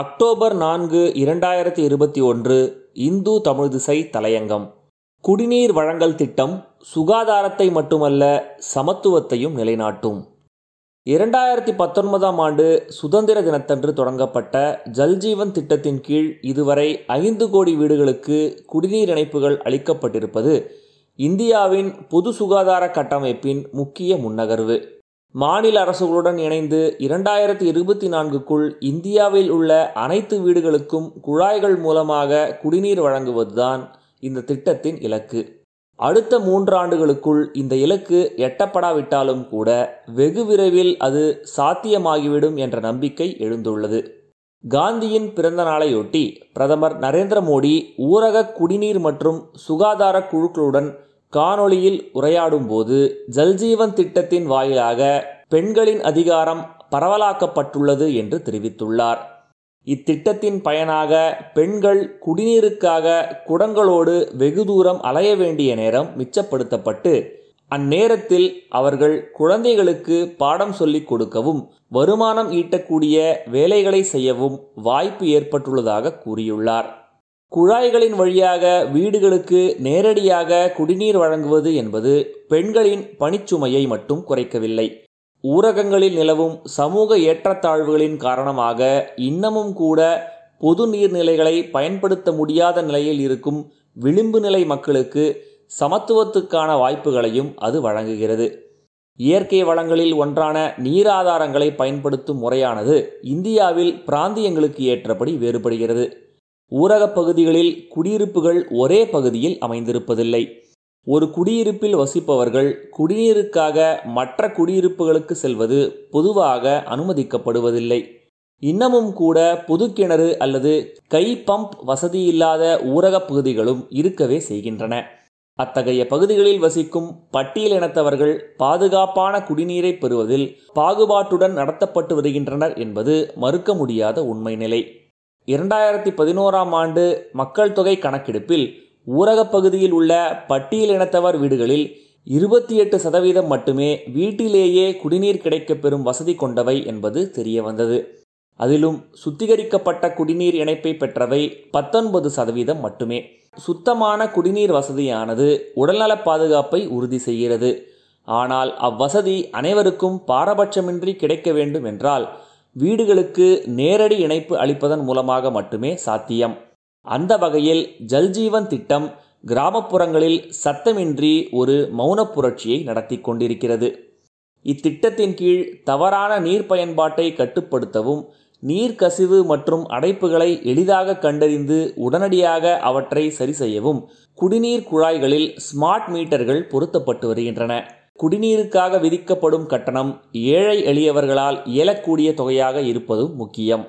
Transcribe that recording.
October நான்கு இரண்டாயிரத்தி இருபத்தி ஒன்று இந்து தமிழ் திசை தலையங்கம். குடிநீர் வழங்கல் திட்டம் சுகாதாரத்தை மட்டுமல்ல சமத்துவத்தையும் நிலைநாட்டும். இரண்டாயிரத்தி பத்தொன்பதாம் ஆண்டு சுதந்திர தினத்தன்று தொடங்கப்பட்ட ஜல்ஜீவன் திட்டத்தின் கீழ் இதுவரை ஐந்து கோடி வீடுகளுக்கு குடிநீர் இணைப்புகள் அளிக்கப்பட்டிருப்பது இந்தியாவின் பொது சுகாதார கட்டமைப்பின் முக்கிய முன்னகர்வு. மாநில அரசுகளுடன் இணைந்து இரண்டாயிரத்தி இருபத்தி நான்குக்குள் இந்தியாவில் உள்ள அனைத்து வீடுகளுக்கும் குழாய்கள் மூலமாக குடிநீர் வழங்குவதுதான் இந்த திட்டத்தின் இலக்கு. அடுத்த மூன்றாண்டுகளுக்குள் இந்த இலக்கு எட்டப்படாவிட்டாலும் கூட வெகு விரைவில் அது சாத்தியமாகிவிடும் என்ற நம்பிக்கை எழுந்துள்ளது. காந்தியின் பிறந்த நாளையொட்டி பிரதமர் நரேந்திர மோடி ஊரக குடிநீர் மற்றும் சுகாதார குழுக்களுடன் காணொளியில் உரையாடும் போது ஜல்ஜீவன் திட்டத்தின் வாயிலாக பெண்களின் அதிகாரம் பரவலாக்கப்பட்டுள்ளது என்று தெரிவித்துள்ளார். இத்திட்டத்தின் பயனாக பெண்கள் குடிநீருக்காக குடங்களோடு வெகு தூரம் அலைய வேண்டிய நேரம் மிச்சப்படுத்தப்பட்டு அந்நேரத்தில் அவர்கள் குழந்தைகளுக்கு பாடம் சொல்லிக் கொடுக்கவும் வருமானம் ஈட்டக்கூடிய வேலைகளை செய்யவும் வாய்ப்பு ஏற்பட்டுள்ளதாக கூறியுள்ளார். குழாய்களின் வழியாக வீடுகளுக்கு நேரடியாக குடிநீர் வழங்குவது என்பது பெண்களின் பணிச்சுமையை மட்டும் குறைக்கவில்லை. ஊரகங்களில் நிலவும் சமூக ஏற்றத்தாழ்வுகளின் காரணமாக இன்னமும் கூட பொது நீர்நிலைகளை பயன்படுத்த முடியாத நிலையில் இருக்கும் விளிம்பு நிலை மக்களுக்கு சமத்துவத்துக்கான வாய்ப்புகளையும் அது வழங்குகிறது. இயற்கை வளங்களில் ஒன்றான நீராதாரங்களை பயன்படுத்தும் முறையானது இந்தியாவில் பிராந்தியங்களுக்கு ஏற்றபடி வேறுபடுகிறது. ஊரகப் பகுதிகளில் குடியிருப்புகள் ஒரே பகுதியில் அமைந்திருப்பதில்லை. ஒரு குடியிருப்பில் வசிப்பவர்கள் குடிநீருக்காக மற்ற குடியிருப்புகளுக்கு செல்வது பொதுவாக அனுமதிக்கப்படுவதில்லை. இன்னமும் கூட பொது கிணறு அல்லது கை பம்ப் வசதியில்லாத ஊரகப் பகுதிகளும் இருக்கவே செய்கின்றன. அத்தகைய பகுதிகளில் வசிக்கும் பட்டியலினத்தவர்கள் பாதுகாப்பான குடிநீரை பெறுவதில் பாகுபாட்டுடன் நடத்தப்பட்டு வருகின்றனர் என்பது மறுக்க முடியாத உண்மை நிலை. இரண்டாயிரத்தி பதினோராம் ஆண்டு மக்கள் தொகை கணக்கெடுப்பில் ஊரகப் பகுதியில் உள்ள பட்டியலினத்தவர் வீடுகளில் இருபத்தி எட்டு சதவீதம் மட்டுமே வீட்டிலேயே குடிநீர் கிடைக்கப்பெறும் வசதி கொண்டவை என்பது தெரிய வந்தது அதிலும் சுத்திகரிக்கப்பட்ட குடிநீர் இணைப்பை பெற்றவை பத்தொன்பது சதவீதம் மட்டுமே. சுத்தமான குடிநீர் வசதியானது உடல்நல பாதுகாப்பை உறுதி செய்கிறது. ஆனால் அவ்வசதி அனைவருக்கும் பாரபட்சமின்றி கிடைக்க வேண்டும் என்றால் வீடுகளுக்கு நேரடி இணைப்பு அளிப்பதன் மூலமாக மட்டுமே சாத்தியம். அந்த வகையில் ஜல்ஜீவன் திட்டம் கிராமப்புறங்களில் சத்தமின்றி ஒரு மௌன புரட்சியை நடத்தி கொண்டிருக்கிறது. இத்திட்டத்தின் கீழ் தவறான நீர் பயன்பாட்டை கட்டுப்படுத்தவும் நீர் கசிவு மற்றும் அடைப்புகளை எளிதாக கண்டறிந்து உடனடியாக அவற்றை சரி செய்யவும் குடிநீர் குழாய்களில் ஸ்மார்ட் மீட்டர்கள் பொருத்தப்பட்டு வருகின்றன. குடிநீருக்காக விதிக்கப்படும் கட்டணம் ஏழை எளியவர்களால் இயலக்கூடிய தொகையாக இருப்பதும் முக்கியம்.